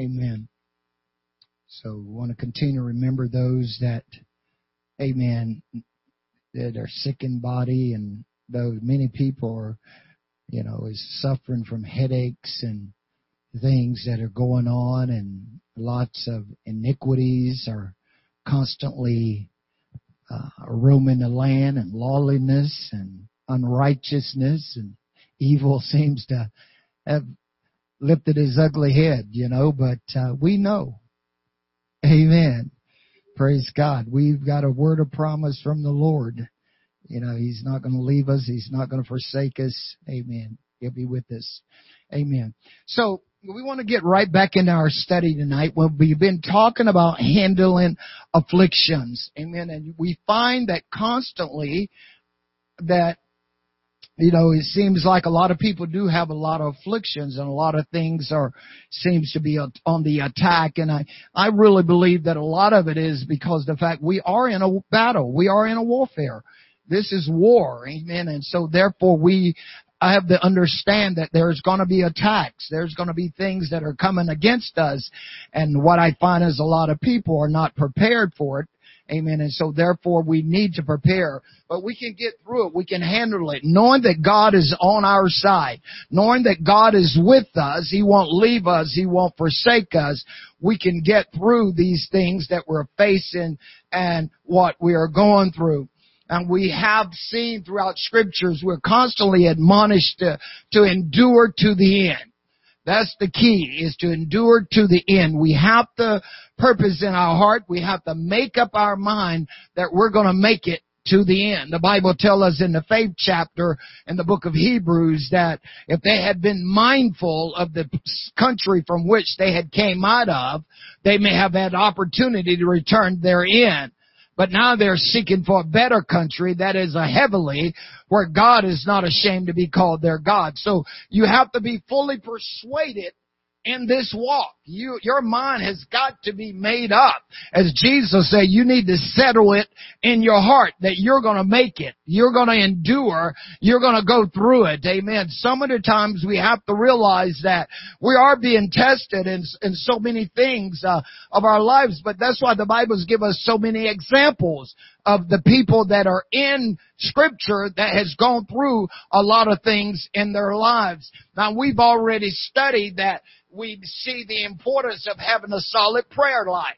Amen. So we want to continue to remember those that, amen, that are sick in body and those many people are, you know, is suffering from headaches and things that are going on and lots of iniquities are constantly uh, roaming the land and lawlessness and unrighteousness and evil seems to have lifted his ugly head, you know, but uh, we know. Amen. Praise God. We've got a word of promise from the Lord. You know, He's not going to leave us. He's not going to forsake us. Amen. He'll be with us. Amen. So, we want to get right back into our study tonight when we've been talking about handling afflictions. Amen. And we find that constantly that you know, it seems like a lot of people do have a lot of afflictions and a lot of things are, seems to be on the attack. And I, I really believe that a lot of it is because the fact we are in a battle. We are in a warfare. This is war. Amen. And so therefore we I have to understand that there's going to be attacks. There's going to be things that are coming against us. And what I find is a lot of people are not prepared for it. Amen. And so therefore we need to prepare. But we can get through it. We can handle it. Knowing that God is on our side. Knowing that God is with us. He won't leave us. He won't forsake us. We can get through these things that we're facing and what we are going through. And we have seen throughout scriptures, we're constantly admonished to, to endure to the end. That's the key, is to endure to the end. We have the purpose in our heart. We have to make up our mind that we're gonna make it to the end. The Bible tells us in the faith chapter in the book of Hebrews that if they had been mindful of the country from which they had came out of, they may have had opportunity to return therein. But now they're seeking for a better country that is a heavenly where God is not ashamed to be called their God. So you have to be fully persuaded in this walk. You, your mind has got to be made up. As Jesus said, you need to settle it in your heart that you're gonna make it. You're gonna endure. You're gonna go through it. Amen. Some of the times we have to realize that we are being tested in, in so many things uh, of our lives, but that's why the Bible's give us so many examples of the people that are in scripture that has gone through a lot of things in their lives. Now we've already studied that we see the importance of having a solid prayer life.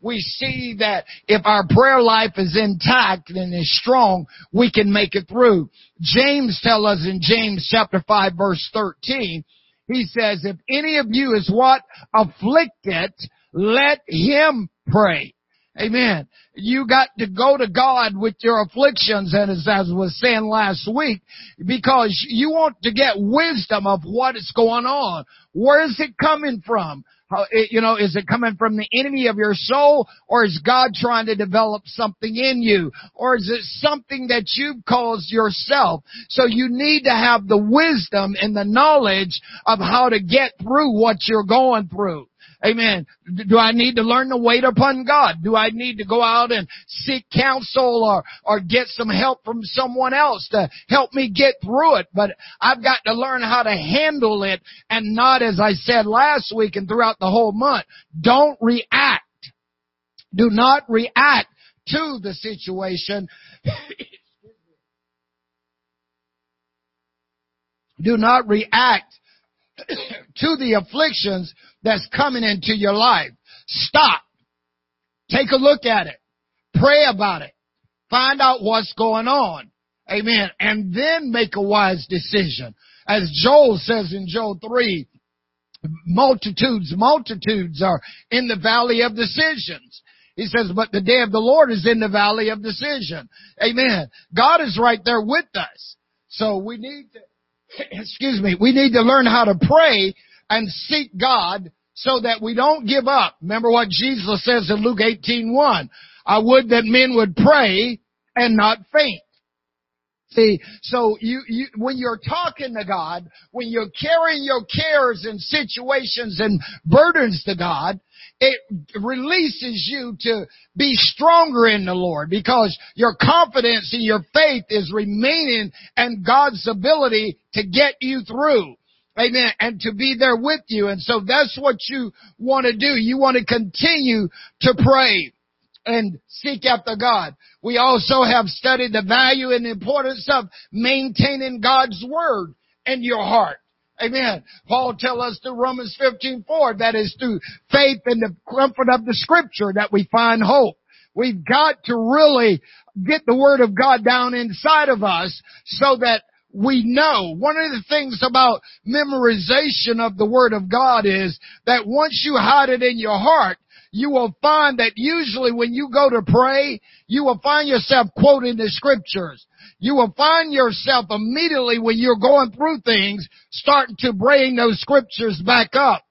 We see that if our prayer life is intact and is strong, we can make it through. James tells us in James chapter 5 verse 13, he says, if any of you is what? Afflicted, let him pray. Amen. You got to go to God with your afflictions, and as I was saying last week, because you want to get wisdom of what is going on. Where is it coming from? How, you know, is it coming from the enemy of your soul, or is God trying to develop something in you, or is it something that you've caused yourself? So you need to have the wisdom and the knowledge of how to get through what you're going through. Amen. Do I need to learn to wait upon God? Do I need to go out and seek counsel or, or get some help from someone else to help me get through it? But I've got to learn how to handle it and not, as I said last week and throughout the whole month, don't react. Do not react to the situation. Do not react to the afflictions that's coming into your life. Stop. Take a look at it. Pray about it. Find out what's going on. Amen. And then make a wise decision. As Joel says in Joel 3, multitudes, multitudes are in the valley of decisions. He says, but the day of the Lord is in the valley of decision. Amen. God is right there with us. So we need to excuse me, we need to learn how to pray and seek God so that we don't give up. Remember what Jesus says in Luke 18:1. I would that men would pray and not faint. See, so you, you, when you're talking to God, when you're carrying your cares and situations and burdens to God, it releases you to be stronger in the Lord because your confidence and your faith is remaining and God's ability to get you through. Amen. And to be there with you. And so that's what you want to do. You want to continue to pray and seek after God. We also have studied the value and importance of maintaining God's word in your heart. Amen. Paul tell us through Romans 15, 4, that is through faith and the comfort of the scripture that we find hope. We've got to really get the word of God down inside of us so that we know. One of the things about memorization of the word of God is that once you hide it in your heart, you will find that usually when you go to pray, you will find yourself quoting the scriptures. You will find yourself immediately when you're going through things starting to bring those scriptures back up.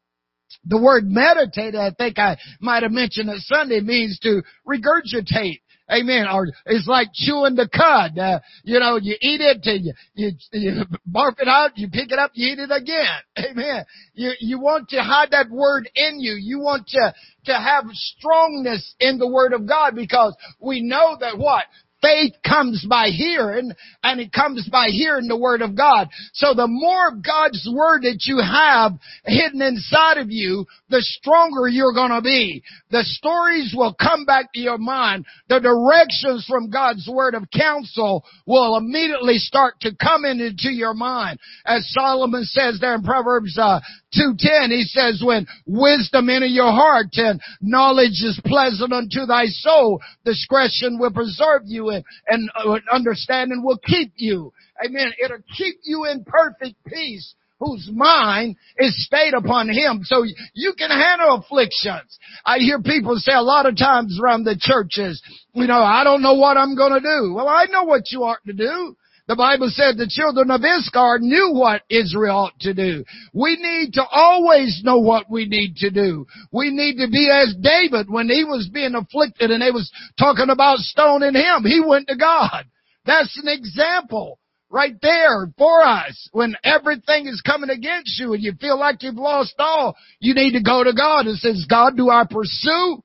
The word meditate, I think I might have mentioned it Sunday, means to regurgitate. Amen. Or it's like chewing the cud. Uh, you know, you eat it, you, you, you barf it out, you pick it up, you eat it again. Amen. You, you want to hide that word in you. You want to, to have strongness in the word of God because we know that what? Faith comes by hearing and it comes by hearing the word of God. So the more God's word that you have hidden inside of you, the stronger you're going to be. The stories will come back to your mind. The directions from God's word of counsel will immediately start to come into your mind. As Solomon says there in Proverbs uh, 2.10, he says, when wisdom enter your heart and knowledge is pleasant unto thy soul, discretion will preserve you and, and uh, understanding will keep you. Amen. It'll keep you in perfect peace whose mind is stayed upon him. So you can handle afflictions. I hear people say a lot of times around the churches, you know, I don't know what I'm going to do. Well, I know what you ought to do. The Bible said the children of Issachar knew what Israel ought to do. We need to always know what we need to do. We need to be as David when he was being afflicted and they was talking about stoning him. He went to God. That's an example right there for us. When everything is coming against you and you feel like you've lost all, you need to go to God and says, God, do I pursue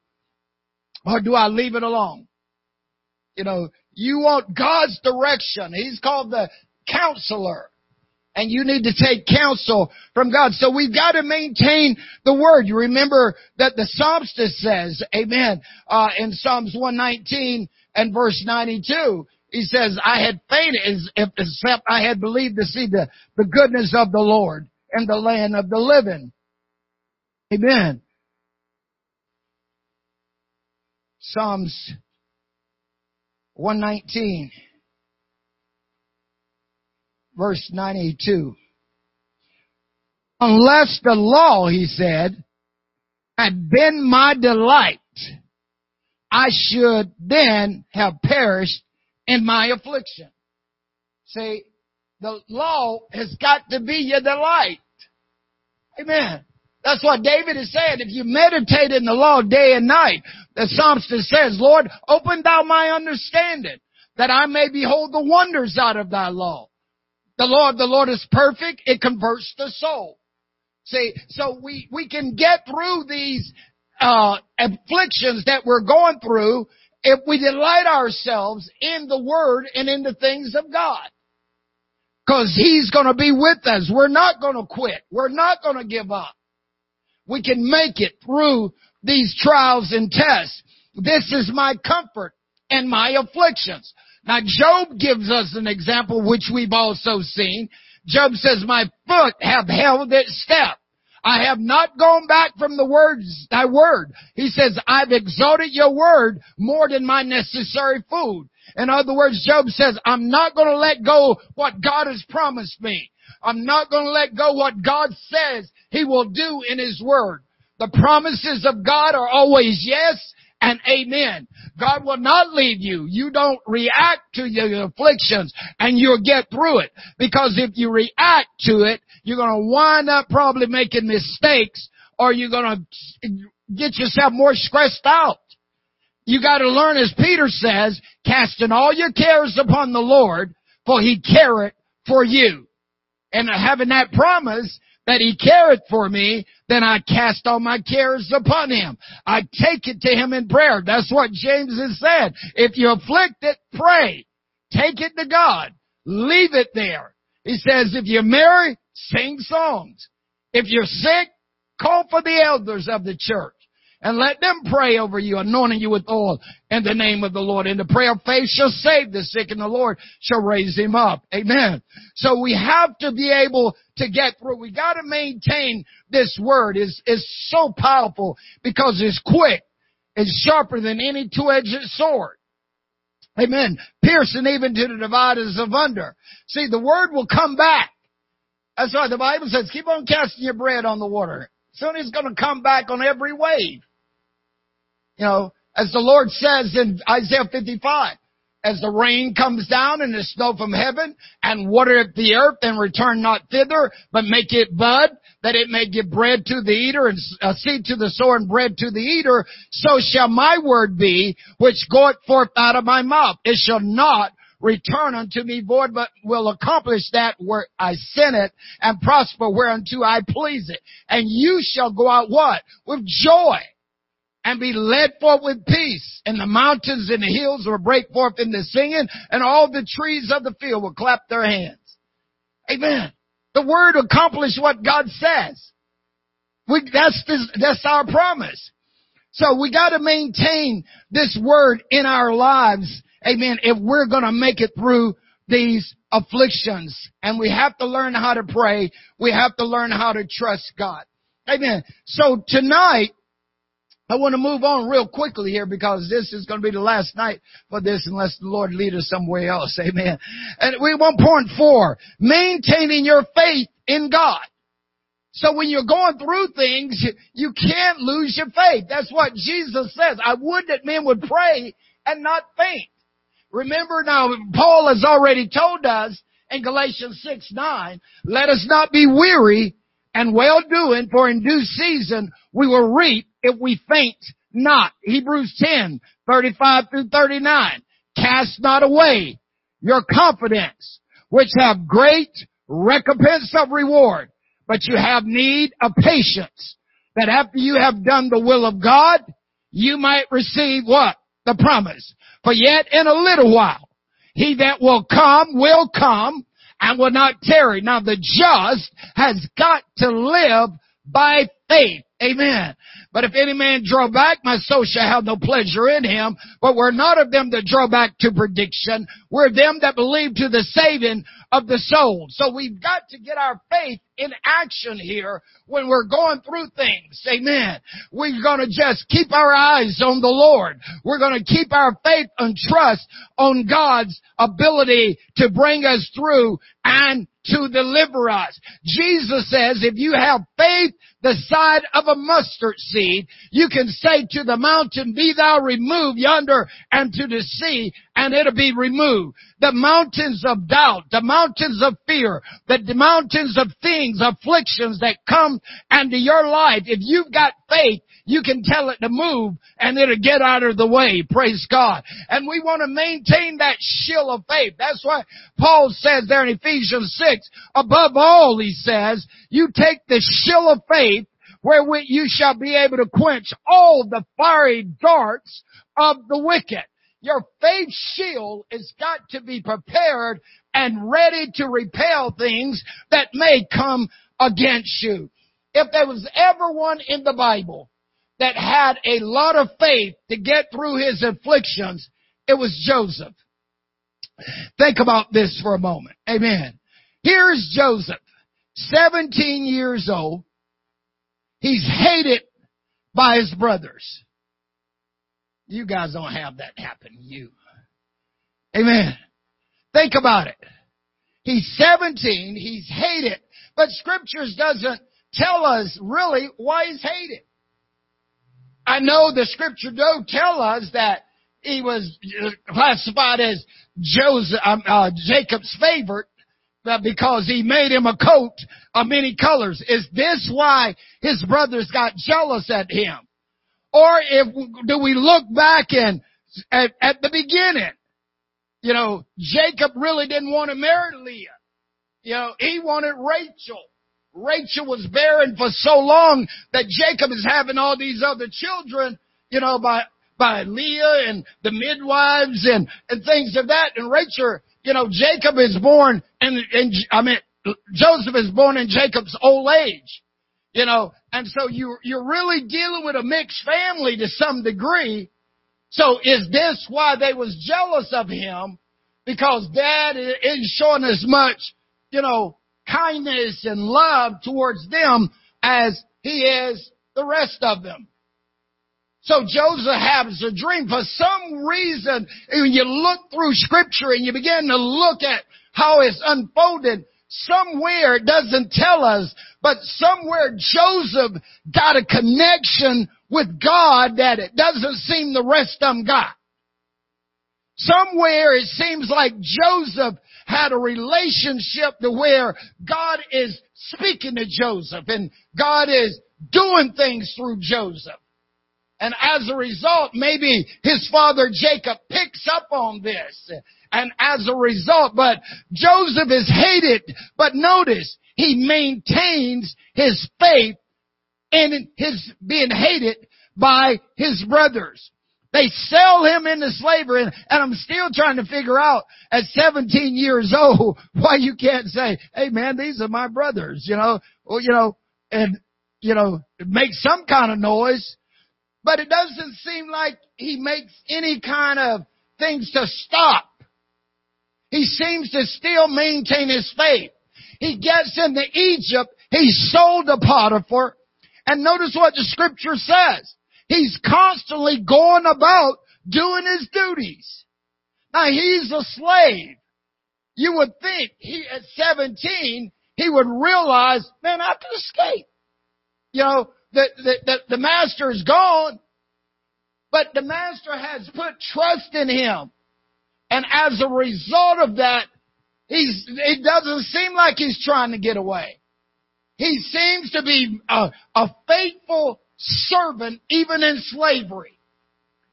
or do I leave it alone? You know, you want God's direction. He's called the counselor. And you need to take counsel from God. So we've got to maintain the word. You remember that the psalmist says, amen, uh, in Psalms 119 and verse 92, he says, I had fainted except I had believed to see the, the goodness of the Lord in the land of the living. Amen. Psalms 119, verse 92. Unless the law, he said, had been my delight, I should then have perished in my affliction. See, the law has got to be your delight. Amen. That's what David is saying. If you meditate in the law day and night, the psalmist says, Lord, open thou my understanding that I may behold the wonders out of thy law. The of the Lord is perfect. It converts the soul. See, so we, we can get through these, uh, afflictions that we're going through if we delight ourselves in the Word and in the things of God. Cause He's gonna be with us. We're not gonna quit. We're not gonna give up we can make it through these trials and tests. This is my comfort and my afflictions. Now Job gives us an example which we've also seen. Job says, my foot have held its step. I have not gone back from the words, thy word. He says, I've exalted your word more than my necessary food. In other words, Job says, I'm not going to let go what God has promised me. I'm not going to let go what God says He will do in His Word. The promises of God are always yes and amen. God will not leave you. You don't react to your afflictions and you'll get through it. Because if you react to it, you're going to wind up probably making mistakes or you're going to get yourself more stressed out. You got to learn, as Peter says, casting all your cares upon the Lord, for He careth for you and having that promise that he careth for me, then I cast all my cares upon him. I take it to him in prayer. That's what James has said. If you afflict it, pray. Take it to God. Leave it there. He says, if you're married, Sing songs. If you're sick, call for the elders of the church and let them pray over you, anointing you with oil in the name of the Lord. And the prayer of faith shall save the sick and the Lord shall raise him up. Amen. So we have to be able to get through. We got to maintain this word is is so powerful because it's quick. It's sharper than any two-edged sword. Amen. Piercing even to the dividers of under. See, the word will come back. That's why the Bible says, keep on casting your bread on the water. Soon it's going to come back on every wave. You know, as the Lord says in Isaiah 55, as the rain comes down and the snow from heaven and watereth the earth and return not thither, but make it bud, that it may give bread to the eater and uh, seed to the sower and bread to the eater, so shall my word be, which goeth forth out of my mouth. It shall not return unto me void, but will accomplish that where I sent it and prosper whereunto I please it. And you shall go out what? With joy and be led forth with peace. And the mountains and the hills will break forth in the singing, and all the trees of the field will clap their hands. Amen. The word accomplish what God says. We, that's this, that's our promise. So we got to maintain this word in our lives. Amen. If we're going to make it through these afflictions and we have to learn how to pray. We have to learn how to trust God. Amen. So tonight, I want to move on real quickly here because this is going to be the last night for this unless the Lord lead us somewhere else. Amen. And we want point four, maintaining your faith in God. So when you're going through things, you can't lose your faith. That's what Jesus says. I would that men would pray and not faint. Remember now, Paul has already told us in Galatians 6, 9, let us not be weary and well doing, for in due season we will reap if we faint not. Hebrews 10, 35 through 39. Cast not away your confidence, which have great recompense of reward, but you have need of patience, that after you have done the will of God, you might receive what? The promise. For yet in a little while, he that will come will come and will not tarry. Now the just has got to live by faith. Amen. But if any man draw back, my soul shall have no pleasure in him. But we're not of them that draw back to prediction. We're them that believe to the saving of the soul. So we've got to get our faith in action here when we're going through things. Amen. We're gonna just keep our eyes on the Lord. We're gonna keep our faith and trust on God's ability to bring us through and to deliver us. Jesus says if you have faith the side of a mustard seed, you can say to the mountain, be thou removed yonder and to the sea, and it'll be removed. The mountains of doubt, the mountains of fear, the mountains of things, afflictions that come into your life, if you've got faith, you can tell it to move and it'll get out of the way. Praise God. And we want to maintain that shield of faith. That's why Paul says there in Ephesians 6, above all, he says, you take the shield of faith wherewith you shall be able to quench all the fiery darts of the wicked. Your faith shield has got to be prepared and ready to repel things that may come against you. If there was ever one in the Bible that had a lot of faith to get through his afflictions, it was Joseph. Think about this for a moment. Amen. Here's Joseph, 17 years old. He's hated by his brothers. You guys don't have that happen to you. Amen. Think about it. He's 17, he's hated, but scriptures doesn't tell us really why he's hated. I know the scripture don't tell us that he was classified as Joseph, um, uh, Jacob's favorite because he made him a coat of many colors. Is this why his brothers got jealous at him? Or if, do we look back and at, at the beginning, you know, Jacob really didn't want to marry Leah. You know, he wanted Rachel. Rachel was barren for so long that Jacob is having all these other children, you know, by, by Leah and the midwives and, and things of that. And Rachel, you know, Jacob is born and, and I mean, Joseph is born in Jacob's old age. You know, and so you, you're really dealing with a mixed family to some degree. So is this why they was jealous of him? Because dad is showing as much, you know, kindness and love towards them as he is the rest of them. So Joseph has a dream. For some reason, when you look through scripture and you begin to look at how it's unfolded, somewhere it doesn't tell us, but somewhere Joseph got a connection with God that it doesn't seem the rest of them got. Somewhere it seems like Joseph had a relationship to where God is speaking to Joseph and God is doing things through Joseph. And as a result, maybe his father Jacob picks up on this. And as a result, but Joseph is hated. But notice, he maintains his faith in his being hated by his brothers. They sell him into slavery and, and, I'm still trying to figure out at 17 years old why you can't say, hey man, these are my brothers, you know, or, you know, and, you know, make some kind of noise. But it doesn't seem like he makes any kind of things to stop. He seems to still maintain his faith. He gets into Egypt. He sold to Potiphar. And notice what the scripture says. He's constantly going about doing his duties. Now he's a slave. You would think he, at 17, he would realize, man, I can escape. You know, the, the, the, the master is gone, but the master has put trust in him. And as a result of that, he's, it doesn't seem like he's trying to get away. He seems to be a, a faithful servant even in slavery.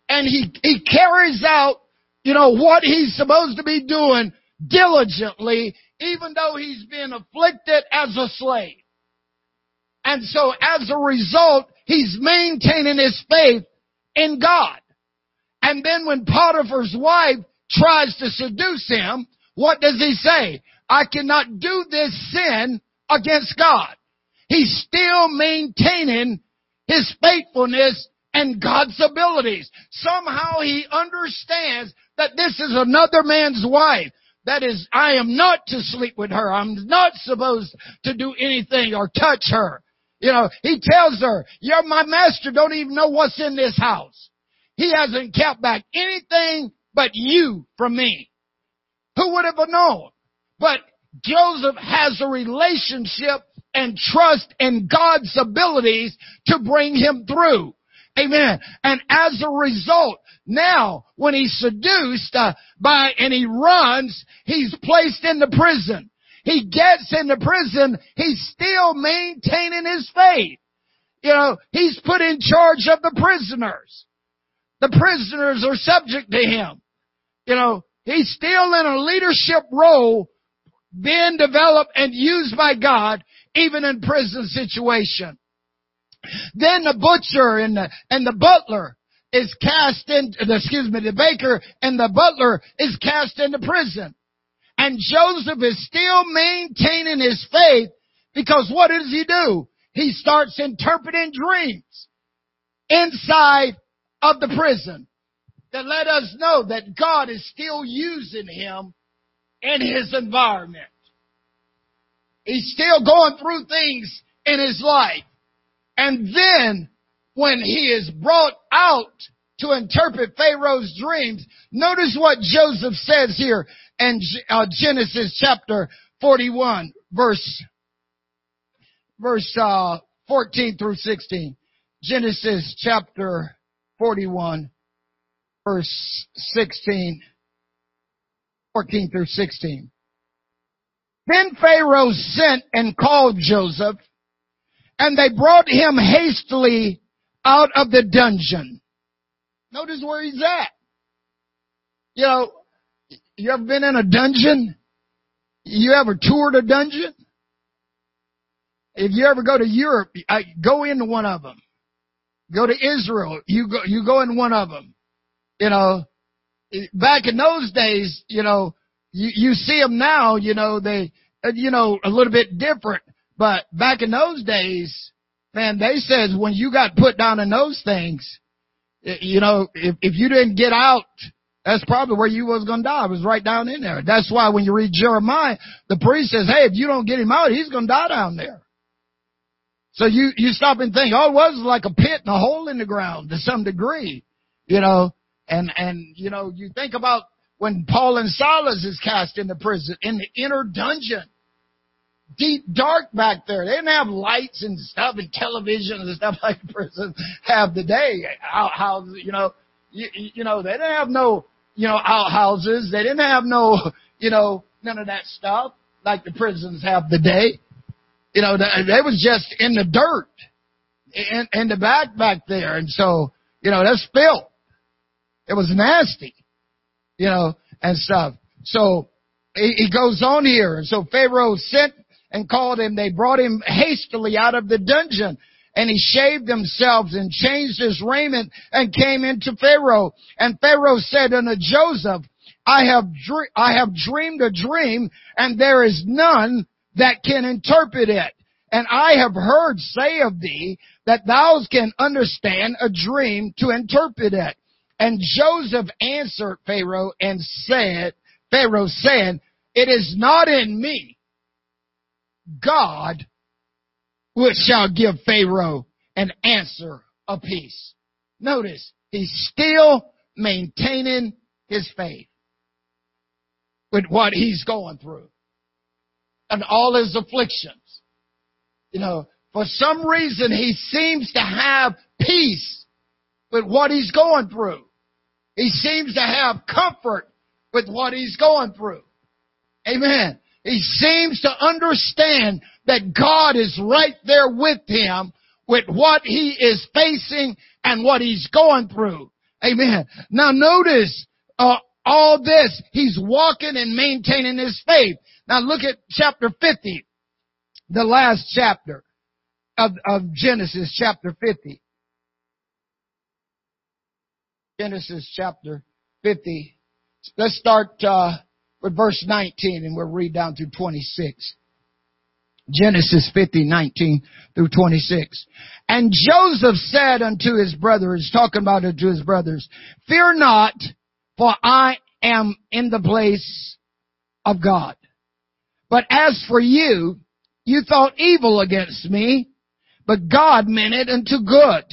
And he, he carries out, you know, what he's supposed to be doing diligently, even though he's been afflicted as a slave. And so as a result, he's maintaining his faith in God. And then when Potiphar's wife tries to seduce him, what does he say? I cannot do this sin against God. He's still maintaining his faithfulness and God's abilities. Somehow he understands that this is another man's wife. That is, I am not to sleep with her. I'm not supposed to do anything or touch her. You know, he tells her, you're my master don't even know what's in this house. He hasn't kept back anything but you from me. Who would have known? But Joseph has a relationship and trust in God's abilities to bring him through. Amen. And as a result, now when he's seduced uh, by and he runs, he's placed in the prison. He gets into prison, he's still maintaining his faith. You know, he's put in charge of the prisoners. The prisoners are subject to him. You know, he's still in a leadership role being developed and used by God even in prison situation. Then the butcher and the, and the butler is cast into, excuse me, the baker and the butler is cast into prison. And Joseph is still maintaining his faith because what does he do? He starts interpreting dreams inside of the prison that let us know that God is still using him in his environment. He's still going through things in his life. And then when he is brought out to interpret Pharaoh's dreams, notice what Joseph says here in uh, Genesis chapter 41 verse, verse, uh, 14 through 16. Genesis chapter 41 verse 16, 14 through 16. Then Pharaoh sent and called Joseph, and they brought him hastily out of the dungeon. Notice where he's at. You know, you ever been in a dungeon? You ever toured a dungeon? If you ever go to Europe, I, go into one of them. Go to Israel, you go, you go in one of them. You know, back in those days, you know, you, you see them now, you know, they, uh, you know, a little bit different. But back in those days, man, they says when you got put down in those things, you know, if, if you didn't get out, that's probably where you was going to die. It was right down in there. That's why when you read Jeremiah, the priest says, hey, if you don't get him out, he's going to die down there. So you, you stop and think, oh, it was like a pit and a hole in the ground to some degree, you know, and, and, you know, you think about when Paul and Silas is cast in the prison in the inner dungeon. Deep dark back there. They didn't have lights and stuff and television and stuff like prisons have today. How, how you know, you, you know, they didn't have no, you know, outhouses. They didn't have no, you know, none of that stuff like the prisons have today. You know, they was just in the dirt in, in the back back there. And so, you know, that's filth. It was nasty you know, and stuff. So he, he goes on here. And so Pharaoh sent and called him. They brought him hastily out of the dungeon. And he shaved themselves and changed his raiment and came into Pharaoh. And Pharaoh said unto Joseph, I have, dre- I have dreamed a dream and there is none that can interpret it. And I have heard say of thee that thou can understand a dream to interpret it. And Joseph answered Pharaoh and said, Pharaoh said, it is not in me, God, which shall give Pharaoh an answer of peace. Notice, he's still maintaining his faith with what he's going through and all his afflictions. You know, for some reason he seems to have peace with what he's going through. He seems to have comfort with what he's going through. Amen. He seems to understand that God is right there with him with what he is facing and what he's going through. Amen. Now notice, uh, all this, he's walking and maintaining his faith. Now look at chapter 50, the last chapter of, of Genesis, chapter 50. Genesis chapter 50. Let's start uh, verse 19 and we'll read down through 26. Genesis 50, 19 through 26. And Joseph said unto his brothers, talking about it to his brothers, Fear not, for I am in the place of God. But as for you, you thought evil against me, but God meant it unto good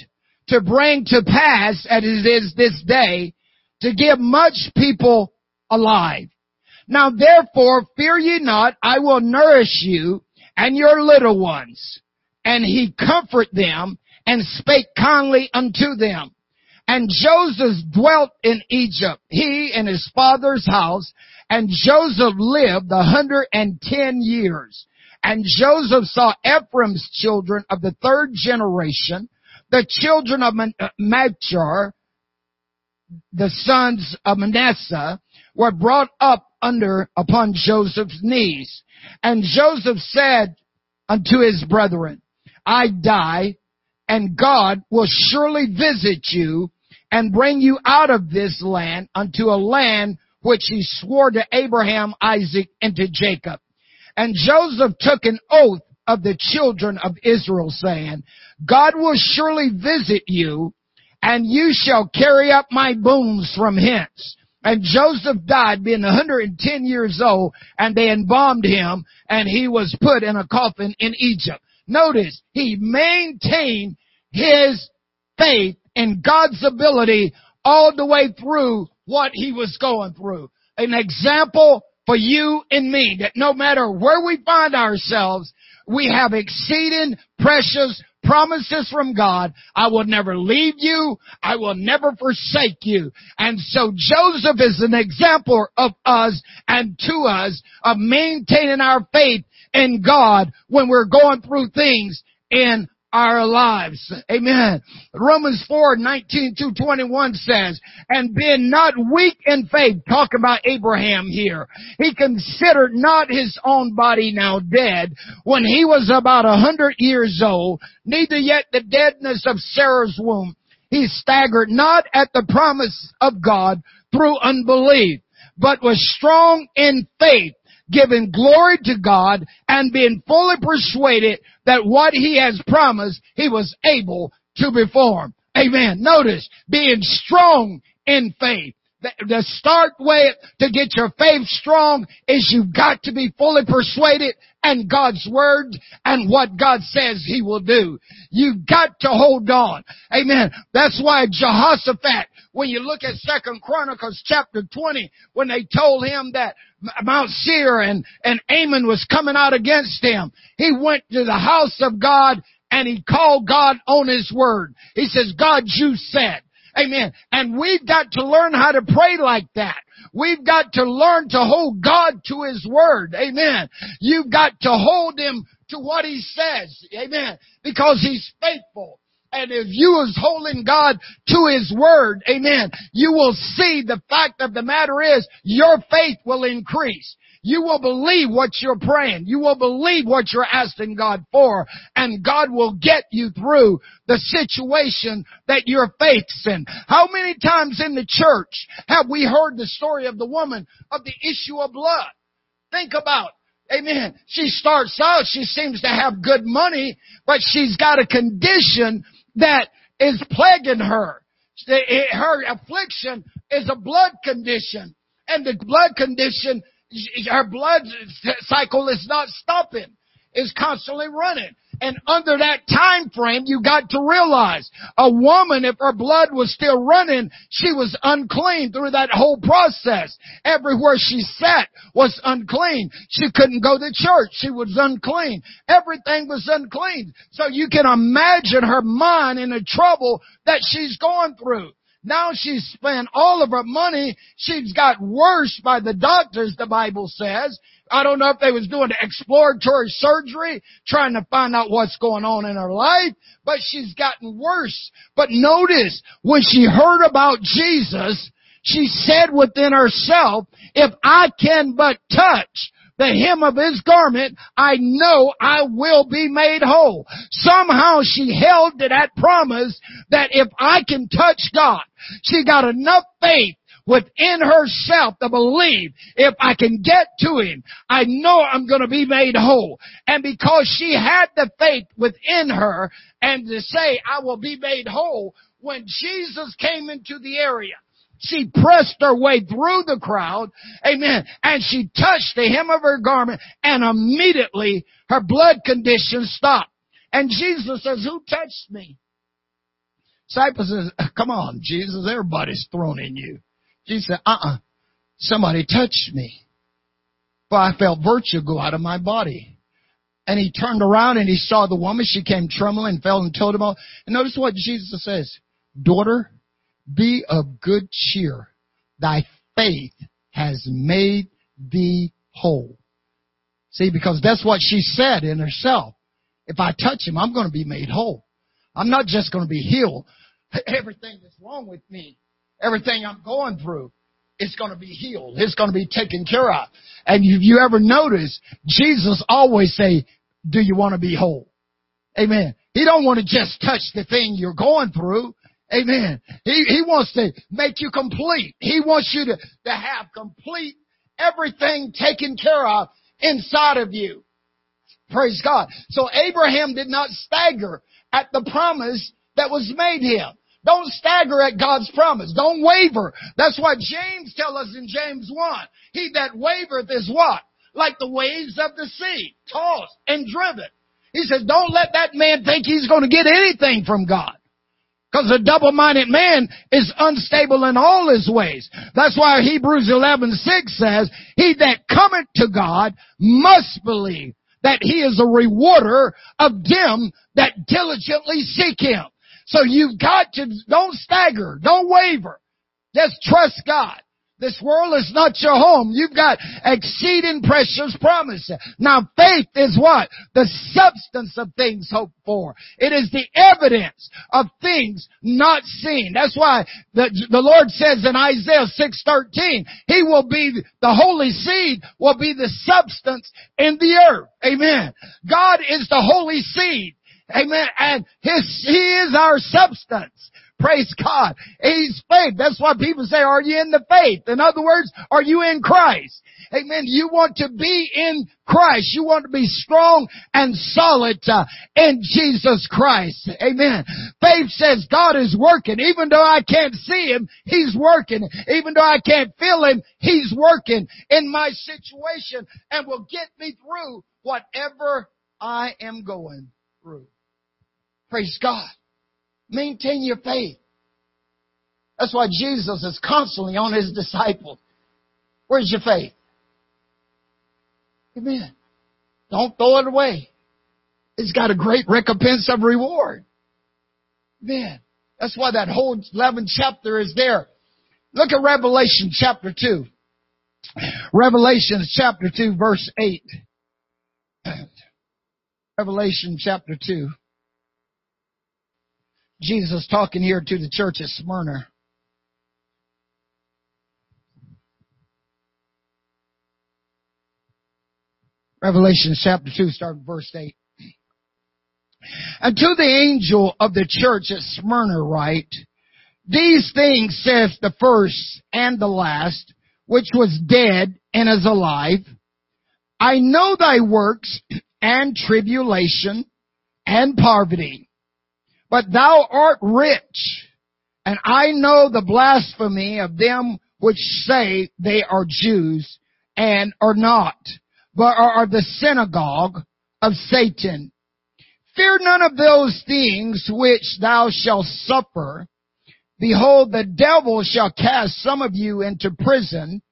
to bring to pass as it is this day to give much people alive. Now therefore fear ye not, I will nourish you and your little ones. And he comfort them and spake kindly unto them. And Joseph dwelt in Egypt, he and his father's house, and Joseph lived a hundred and ten years. And Joseph saw Ephraim's children of the third generation, the children of Machir, the sons of Manasseh, were brought up under upon Joseph's knees. And Joseph said unto his brethren, I die, and God will surely visit you and bring you out of this land unto a land which he swore to Abraham, Isaac, and to Jacob. And Joseph took an oath of the children of Israel saying, God will surely visit you and you shall carry up my bones from hence. And Joseph died being 110 years old and they embalmed him and he was put in a coffin in Egypt. Notice, he maintained his faith in God's ability all the way through what he was going through. An example for you and me that no matter where we find ourselves, we have exceeding precious promises from God. I will never leave you. I will never forsake you. And so Joseph is an example of us and to us of maintaining our faith in God when we're going through things in our lives. Amen. Romans 4, 19 to 21 says, and being not weak in faith, talk about Abraham here. He considered not his own body now dead when he was about a hundred years old, neither yet the deadness of Sarah's womb. He staggered not at the promise of God through unbelief, but was strong in faith giving glory to God and being fully persuaded that what he has promised, he was able to perform. Amen. Notice, being strong in faith. The, start way to get your faith strong is you've got to be fully persuaded and God's word and what God says he will do. You've got to hold on. Amen. That's why Jehoshaphat, when you look at Second Chronicles chapter 20, when they told him that Mount Seir and, and Ammon was coming out against him, he went to the house of God and he called God on his word. He says, God, you said. Amen. And we've got to learn how to pray like that. We've got to learn to hold God to His Word. Amen. You've got to hold Him to what He says. Amen. Because He's faithful. And if you is holding God to His Word, amen, you will see the fact of the matter is your faith will increase. You will believe what you're praying. You will believe what you're asking God for. And God will get you through the situation that you're facing. How many times in the church have we heard the story of the woman of the issue of blood? Think about Amen. She starts out, she seems to have good money, but she's got a condition that is plaguing her. Her affliction is a blood condition. And the blood condition her blood cycle is not stopping. Is constantly running. And under that time frame, you got to realize a woman, if her blood was still running, she was unclean through that whole process. Everywhere she sat was unclean. She couldn't go to church. She was unclean. Everything was unclean. So you can imagine her mind in the trouble that she's going through. Now she's spent all of her money. She's got worse by the doctors, the Bible says. I don't know if they was doing exploratory surgery, trying to find out what's going on in her life, but she's gotten worse. But notice, when she heard about Jesus, she said within herself, if I can but touch the hem of his garment, I know I will be made whole. Somehow she held to that promise that if I can touch God, she got enough faith within herself to believe if I can get to him, I know I'm going to be made whole. And because she had the faith within her and to say I will be made whole, when Jesus came into the area, she pressed her way through the crowd, amen, and she touched the hem of her garment and immediately her blood condition stopped. And Jesus says, who touched me? Disciple says, come on, Jesus, everybody's thrown in you. Jesus said, uh-uh, somebody touched me. For I felt virtue go out of my body. And he turned around and he saw the woman. She came trembling, fell and told him all. And notice what Jesus says. Daughter, be of good cheer. Thy faith has made thee whole. See, because that's what she said in herself. If I touch him, I'm going to be made whole. I'm not just going to be healed. Everything that's wrong with me, everything I'm going through, it's going to be healed. It's going to be taken care of. And if you ever notice, Jesus always say, do you want to be whole? Amen. He don't want to just touch the thing you're going through. Amen. He, he wants to make you complete. He wants you to, to have complete everything taken care of inside of you. Praise God. So Abraham did not stagger at the promise that was made him. Don't stagger at God's promise. Don't waver. That's what James tells us in James 1. He that wavereth is what? Like the waves of the sea, tossed and driven. He says, don't let that man think he's going to get anything from God. Because a double-minded man is unstable in all his ways. That's why Hebrews 11, 6 says, He that cometh to God must believe that He is a rewarder of them that diligently seek Him. So you've got to, don't stagger, don't waver. Just trust God. This world is not your home. You've got exceeding precious promise. Now faith is what? The substance of things hoped for. It is the evidence of things not seen. That's why the, the Lord says in Isaiah 6:13, He will be, the holy seed will be the substance in the earth. Amen. God is the holy seed. Amen. And His, He is our substance. Praise God. He's faith. That's why people say, are you in the faith? In other words, are you in Christ? Amen. You want to be in Christ. You want to be strong and solid uh, in Jesus Christ. Amen. Faith says God is working. Even though I can't see Him, He's working. Even though I can't feel Him, He's working in my situation and will get me through whatever I am going through. Praise God. Maintain your faith. That's why Jesus is constantly on His disciples. Where's your faith? Amen. Don't throw it away. It's got a great recompense of reward. Man, that's why that whole 11th chapter is there. Look at Revelation chapter 2. Revelation chapter 2 verse 8. Revelation chapter 2. Jesus talking here to the church at Smyrna. Revelation chapter 2, start verse 8. And to the angel of the church at Smyrna write, These things saith the first and the last, which was dead and is alive. I know thy works and tribulation and poverty, but thou art rich, and I know the blasphemy of them which say they are Jews and are not but are the synagogue of Satan. Fear none of those things which thou shalt suffer. Behold, the devil shall cast some of you into prison,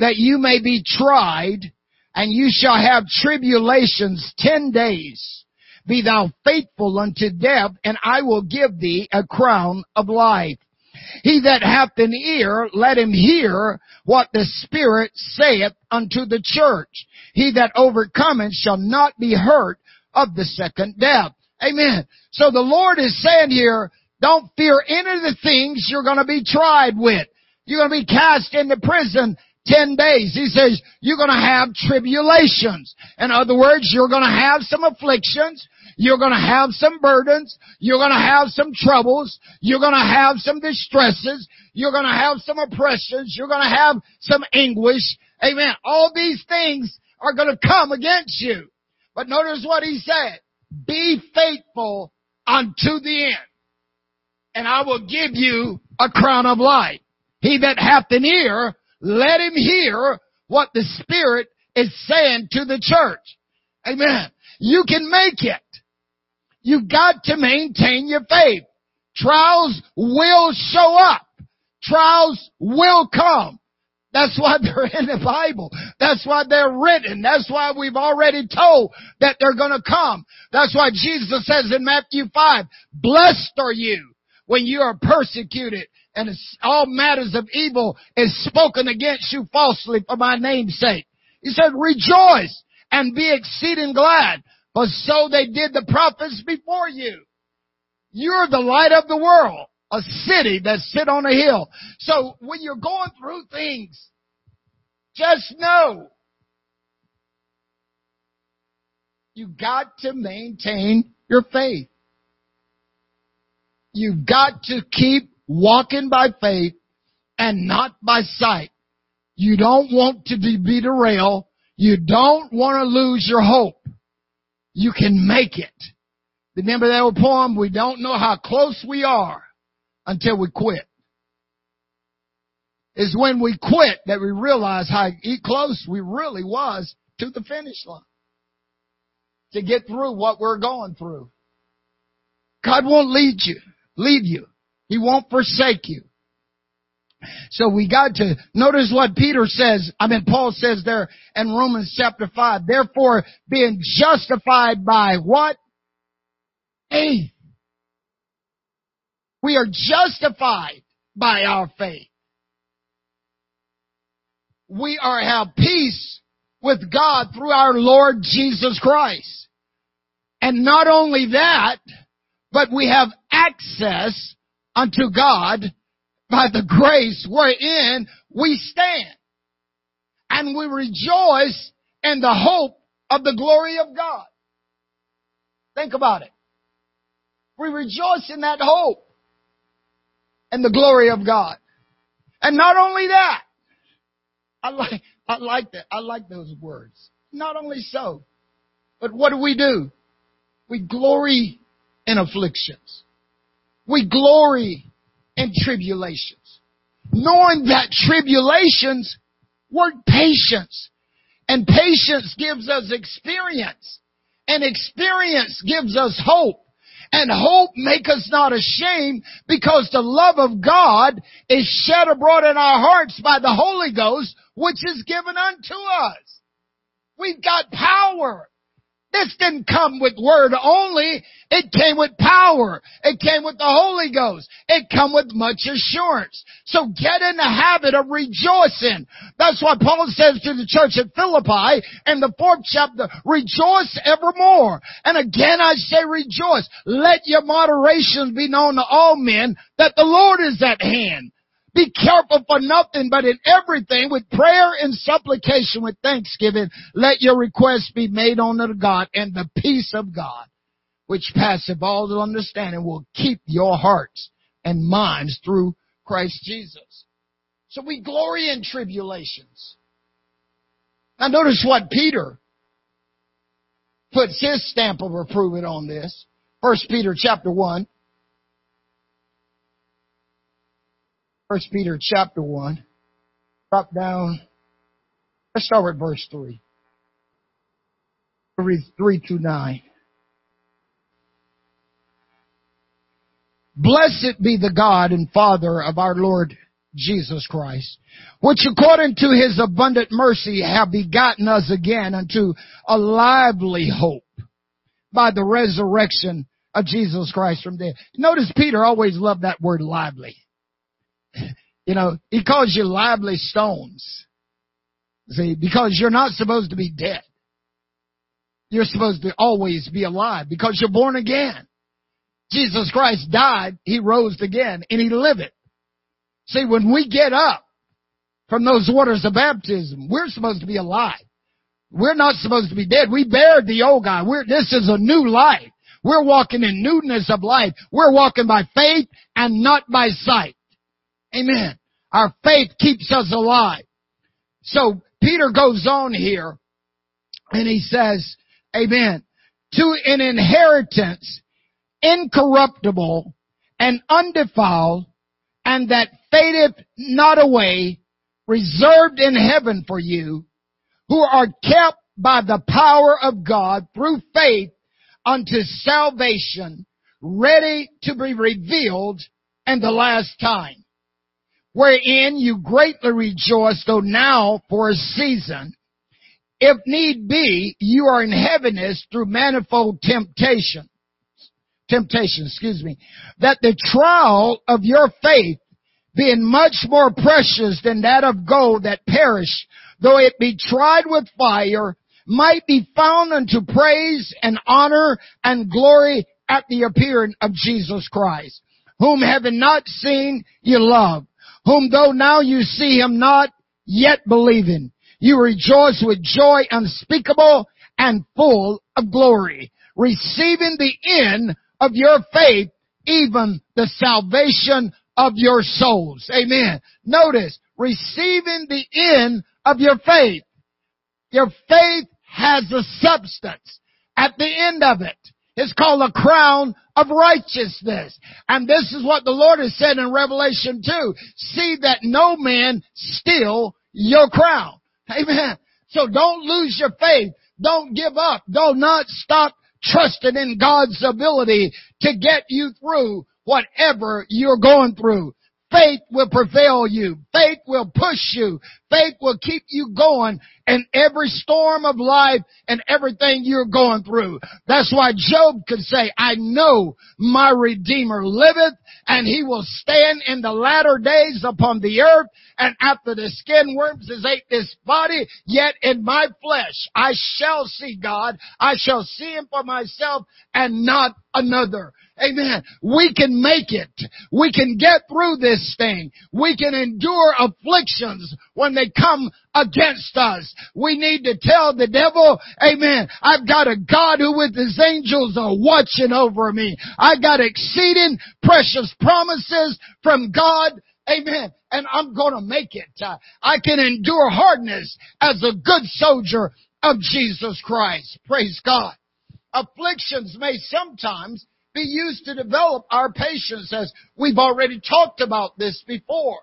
that you may be tried, and you shall have tribulations ten days. Be thou faithful unto death, and I will give thee a crown of life. He that hath an ear, let him hear what the Spirit saith unto the church. He that overcometh shall not be hurt of the second death. Amen. So the Lord is saying here, don't fear any of the things you're going to be tried with. You're going to be cast into prison 10 days. He says, you're going to have tribulations. In other words, you're going to have some afflictions. You're going to have some burdens. You're going to have some troubles. You're going to have some distresses. You're going to have some oppressions. You're going to have some anguish. Amen. All these things are going to come against you. But notice what he said. Be faithful unto the end. And I will give you a crown of life. He that hath an ear, let him hear what the Spirit is saying to the church. Amen. You can make it. You've got to maintain your faith. Trials will show up. Trials will come. That's why they're in the Bible. That's why they're written. That's why we've already told that they're gonna come. That's why Jesus says in Matthew 5, blessed are you when you are persecuted and all matters of evil is spoken against you falsely for my name's sake. He said, rejoice and be exceeding glad, for so they did the prophets before you. You're the light of the world a city that sit on a hill. So when you're going through things, just know you got to maintain your faith. You've got to keep walking by faith and not by sight. You don't want to be derailed. You don't want to lose your hope. You can make it. Remember that old poem? We don't know how close we are until we quit. It's when we quit that we realize how close we really was to the finish line. To get through what we're going through. God won't lead you, leave you. He won't forsake you. So we got to notice what Peter says, I mean Paul says there in Romans chapter 5. Therefore being justified by what? Faith. We are justified by our faith. We are have peace with God through our Lord Jesus Christ. And not only that, but we have access unto God by the grace wherein we stand. And we rejoice in the hope of the glory of God. Think about it. We rejoice in that hope. and the glory of God. And not only that, I like, I like that. I like those words. Not only so, but what do we do? We glory in afflictions. We glory in tribulations. Knowing that tribulations work patience. And patience gives us experience. And experience gives us hope. And hope make us not ashamed because the love of God is shed abroad in our hearts by the Holy Ghost, which is given unto us. We've got power. This didn't come with word only. It came with power. It came with the Holy Ghost. It come with much assurance. So get in the habit of rejoicing. That's why Paul says to the church at Philippi in the fourth chapter, rejoice evermore. And again I say rejoice. Let your moderation be known to all men that the Lord is at hand. Be careful for nothing, but in everything with prayer and supplication with thanksgiving, let your requests be made unto God and the peace of God, which passeth all understanding will keep your hearts and minds through Christ Jesus. So we glory in tribulations. Now notice what Peter puts his stamp of approval on this. First Peter chapter 1. First Peter chapter 1. Drop down. Let's start with verse 3. Read 3 to 9. Blessed be the God and Father of our Lord Jesus Christ, which according to his abundant mercy have begotten us again unto a lively hope by the resurrection of Jesus Christ from death. Notice Peter always loved that word lively. You know, he calls you lively stones. See, because you're not supposed to be dead. You're supposed to always be alive because you're born again. Jesus Christ died, He rose again, and He liveth. See, when we get up from those waters of baptism, we're supposed to be alive. We're not supposed to be dead. We buried the old guy. We're, this is a new life. We're walking in newness of life. We're walking by faith and not by sight. Amen. Our faith keeps us alive. So Peter goes on here and he says, Amen. To an inheritance incorruptible and undefiled and that fadeth not away, reserved in heaven for you, who are kept by the power of God through faith unto salvation, ready to be revealed in the last time wherein you greatly rejoice, though now for a season, if need be, you are in heaviness through manifold temptation. Temptation, excuse me. That the trial of your faith, being much more precious than that of gold that perish, though it be tried with fire, might be found unto praise and honor and glory at the appearing of Jesus Christ, whom having not seen you love whom though now you see him not, yet believing, you rejoice with joy unspeakable and full of glory, receiving the end of your faith, even the salvation of your souls. Amen. Notice, receiving the end of your faith. Your faith has a substance at the end of it. It's called a crown of righteousness. And this is what the Lord has said in Revelation 2. See that no man steal your crown. Amen. So don't lose your faith. Don't give up. Do not stop trusting in God's ability to get you through whatever you're going through. Faith will prevail you. Faith will push you. Faith will keep you going in every storm of life and everything you're going through. That's why Job could say, I know my Redeemer liveth and he will stand in the latter days upon the earth and after the skin worms has ate this body, yet in my flesh I shall see God. I shall see him for myself and not another. Amen. We can make it. We can get through this thing. We can endure afflictions when they come against us. We need to tell the devil, amen, I've got a God who with his angels are watching over me. I got exceeding precious promises from God. Amen. And I'm going to make it. Uh, I can endure hardness as a good soldier of Jesus Christ. Praise God. Afflictions may sometimes be used to develop our patience as we've already talked about this before.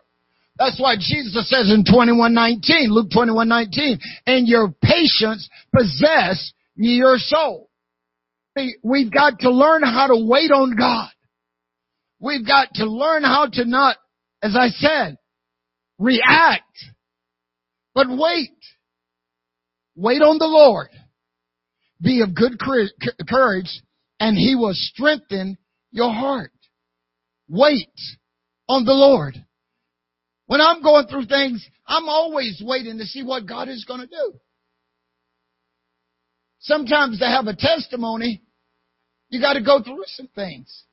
That's why Jesus says in 21:19, Luke 21:19, and your patience possess your soul. We've got to learn how to wait on God. We've got to learn how to not, as I said, react, but wait. Wait on the Lord. Be of good courage and he will strengthen your heart. Wait on the Lord. When I'm going through things, I'm always waiting to see what God is going to do. Sometimes to have a testimony, you got to go through some things.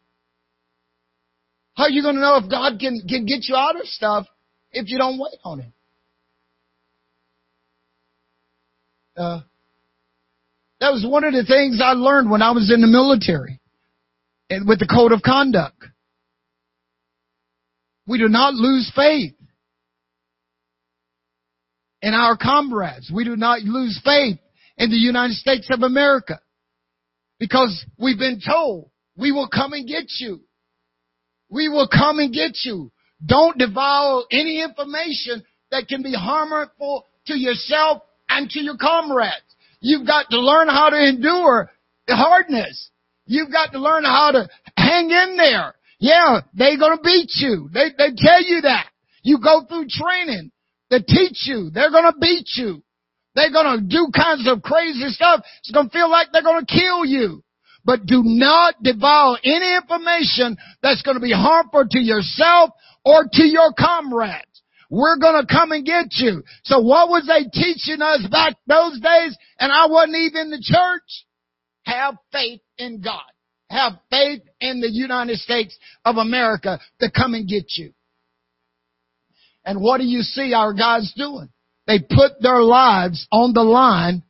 How are you going to know if God can, can get you out of stuff if you don't wait on Him? Uh, that was one of the things I learned when I was in the military and with the code of conduct. We do not lose faith in our comrades. We do not lose faith in the United States of America because we've been told we will come and get you. We will come and get you. Don't devour any information that can be harmful to yourself and to your comrades. You've got to learn how to endure the hardness. You've got to learn how to hang in there. Yeah, they're gonna beat you. They, they tell you that. You go through training. They teach you. They're gonna beat you. They're gonna do kinds of crazy stuff. It's gonna feel like they're gonna kill you. But do not devour any information that's gonna be harmful to yourself or to your comrades. We're gonna come and get you. So what was they teaching us back those days? And I wasn't even in the church. Have faith in God. Have faith in the United States of America to come and get you. And what do you see our guys doing? They put their lives on the line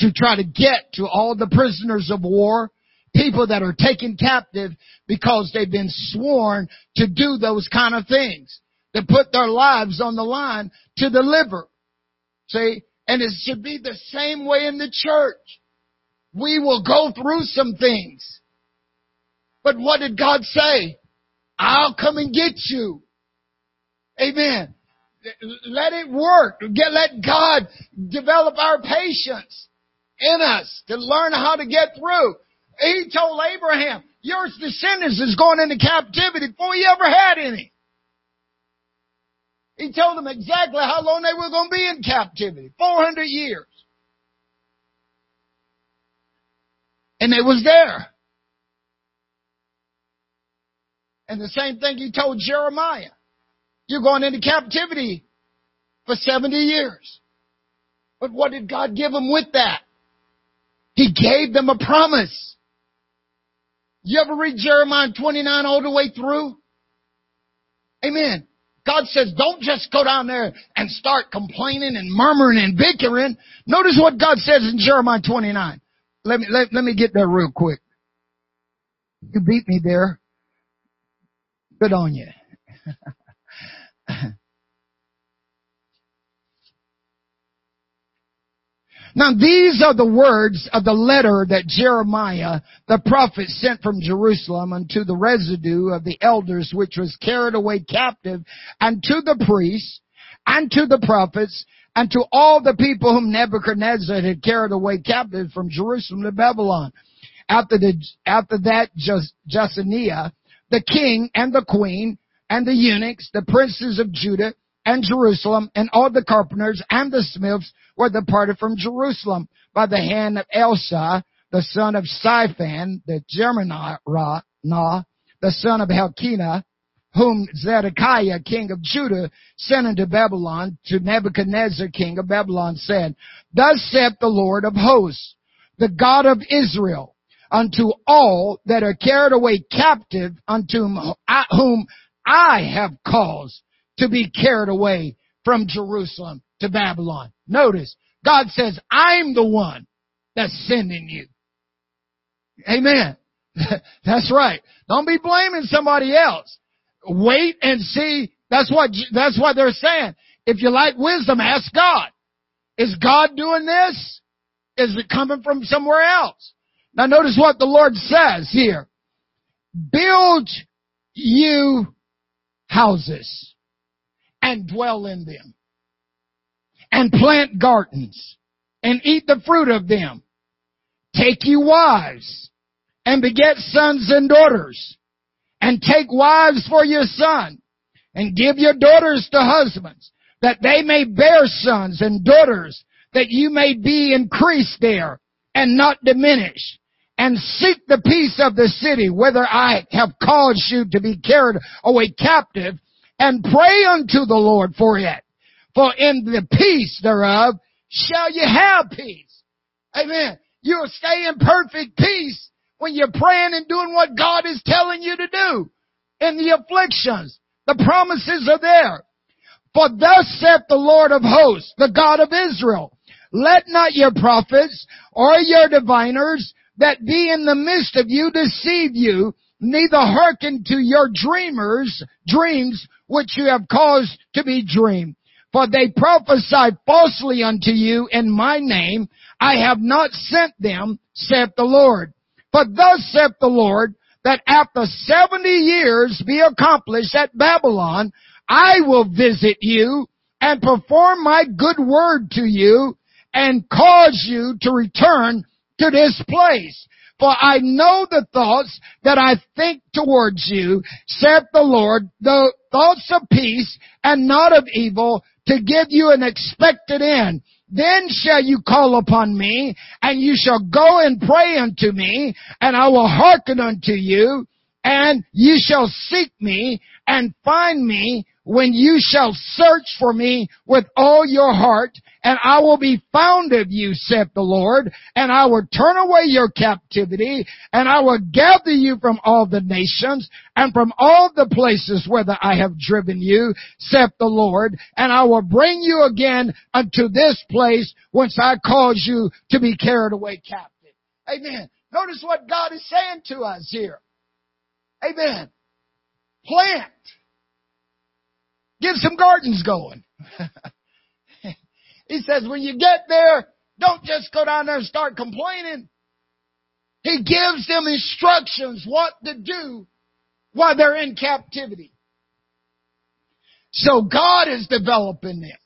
to try to get to all the prisoners of war, people that are taken captive because they've been sworn to do those kind of things that put their lives on the line to deliver. See? And it should be the same way in the church. We will go through some things. But what did God say? I'll come and get you. Amen. Let it work. Get, let God develop our patience in us to learn how to get through. He told Abraham, your descendants is going into captivity before he ever had any. He told them exactly how long they were going to be in captivity. 400 years. And they was there. And the same thing he told Jeremiah. You're going into captivity for 70 years. But what did God give them with that? He gave them a promise. You ever read Jeremiah 29 all the way through? Amen. God says, don't just go down there and start complaining and murmuring and bickering. Notice what God says in Jeremiah 29. Let me, let, let me get there real quick. You beat me there. Good on you. Now these are the words of the letter that Jeremiah the prophet sent from Jerusalem unto the residue of the elders which was carried away captive and to the priests and to the prophets and to all the people whom Nebuchadnezzar had carried away captive from Jerusalem to Babylon. After the, after that, Jeconiah, the king and the queen and the eunuchs, the princes of Judah and Jerusalem and all the carpenters and the smiths were departed from Jerusalem by the hand of Elasah, the son of Shaphan, the Gemariah, the son of Hilkiah, whom Zedekiah, king of Judah, sent into Babylon to Nebuchadnezzar, king of Babylon, said, Thus saith the Lord of hosts, the God of Israel, unto all that are carried away captive, unto whom I have caused to be carried away from Jerusalem to Babylon. Notice, God says, I'm the one that's sending you. Amen. that's right. Don't be blaming somebody else. Wait and see. That's what, that's what they're saying. If you like wisdom, ask God. Is God doing this? Is it coming from somewhere else? Now notice what the Lord says here. Build you houses and dwell in them and plant gardens and eat the fruit of them. Take you wives and beget sons and daughters and take wives for your son and give your daughters to husbands that they may bear sons and daughters that you may be increased there and not diminished and seek the peace of the city, whether I have caused you to be carried away captive, and pray unto the Lord for it. For in the peace thereof shall you have peace. Amen. You'll stay in perfect peace when you're praying and doing what God is telling you to do. In the afflictions, the promises are there. For thus saith the Lord of hosts, the God of Israel, let not your prophets or your diviners that be in the midst of you deceive you, neither hearken to your dreamers, dreams which you have caused to be dreamed. For they prophesy falsely unto you in my name. I have not sent them, saith the Lord. But thus saith the Lord, that after seventy years be accomplished at Babylon, I will visit you and perform my good word to you and cause you to return to this place. For I know the thoughts that I think towards you, saith the Lord, the thoughts of peace and not of evil, to give you an expected end. Then shall you call upon me, and you shall go and pray unto me, and I will hearken unto you, and you shall seek me and find me when you shall search for me with all your heart, and I will be found of you, saith the Lord, and I will turn away your captivity, and I will gather you from all the nations, and from all the places whither I have driven you, saith the Lord, and I will bring you again unto this place whence I caused you to be carried away captive. Amen. Notice what God is saying to us here. Amen. Plant Get some gardens going. he says, when you get there, don't just go down there and start complaining. He gives them instructions what to do while they're in captivity. So God is developing them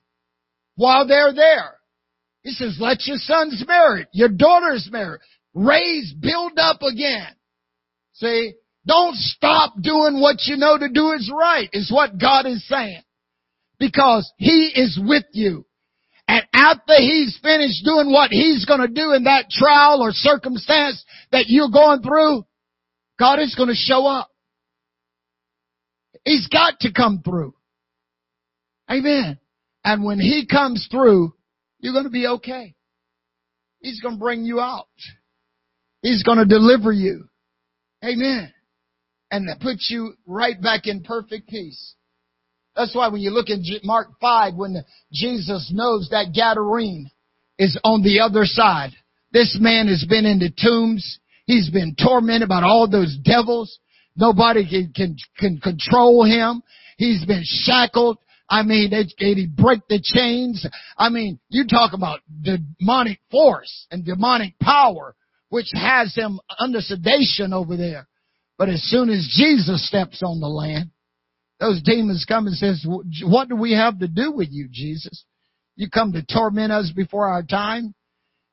while they're there. He says, let your sons marry, your daughters marry, raise, build up again. See, don't stop doing what you know to do is right, is what God is saying because He is with you. And after He's finished doing what He's gonna do in that trial or circumstance that you're going through, God is gonna show up. He's got to come through. Amen. And when He comes through, you're gonna be okay. He's gonna bring you out. He's gonna deliver you. Amen. And that put you right back in perfect peace. That's why when you look at Mark 5, when Jesus knows that Gadarene is on the other side. This man has been in the tombs. He's been tormented by all those devils. Nobody can, can, can control him. He's been shackled. I mean, they, they break the chains. I mean, you talk about demonic force and demonic power, which has him under sedation over there. But as soon as Jesus steps on the land, those demons come and says, what do we have to do with you, Jesus? You come to torment us before our time?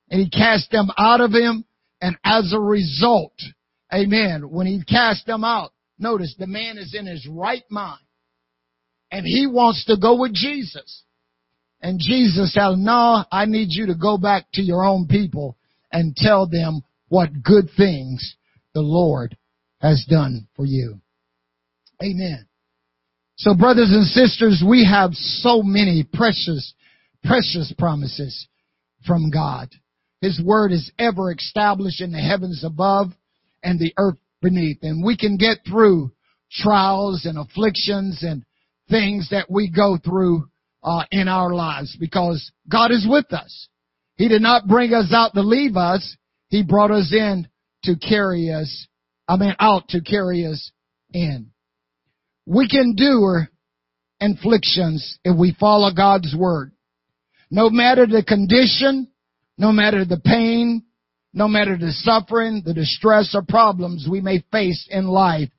And he cast them out of him. And as a result, amen, when he cast them out, notice the man is in his right mind. And he wants to go with Jesus. And Jesus said, no, I need you to go back to your own people and tell them what good things the Lord has done for you. Amen. So brothers and sisters, we have so many precious, precious promises from God. His word is ever established in the heavens above and the earth beneath. And we can get through trials and afflictions and things that we go through uh, in our lives because God is with us. He did not bring us out to leave us. He brought us in to carry us, I mean out to carry us in. We can endure inflictions if we follow God's word. No matter the condition, no matter the pain, no matter the suffering, the distress or problems we may face in life,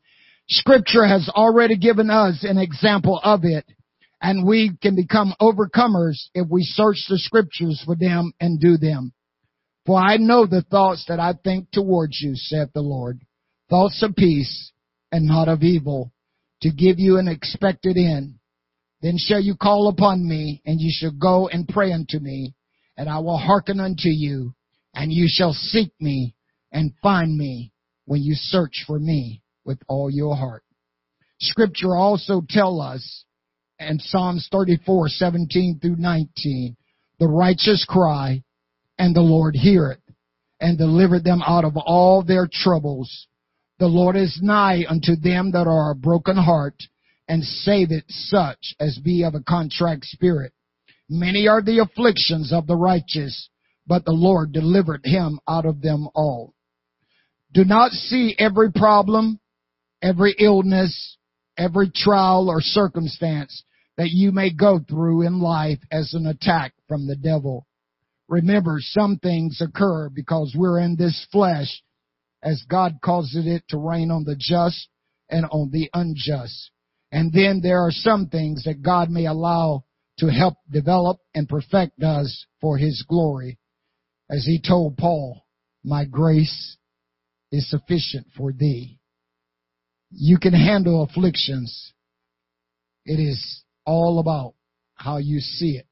scripture has already given us an example of it and we can become overcomers if we search the scriptures for them and do them. For I know the thoughts that I think towards you, saith the Lord, thoughts of peace and not of evil, to give you an expected end. Then shall you call upon me, and you shall go and pray unto me, and I will hearken unto you, and you shall seek me and find me when you search for me with all your heart. Scripture also tell us in Psalms 34, 17 through 19, the righteous cry and the Lord heareth and delivered them out of all their troubles. The Lord is nigh unto them that are a broken heart and saveth such as be of a contrite spirit. Many are the afflictions of the righteous, but the Lord delivered him out of them all. Do not see every problem, every illness, every trial or circumstance that you may go through in life as an attack from the devil. Remember, some things occur because we're in this flesh as God causes it to rain on the just and on the unjust. And then there are some things that God may allow to help develop and perfect us for His glory. As He told Paul, my grace is sufficient for thee. You can handle afflictions. It is all about how you see it.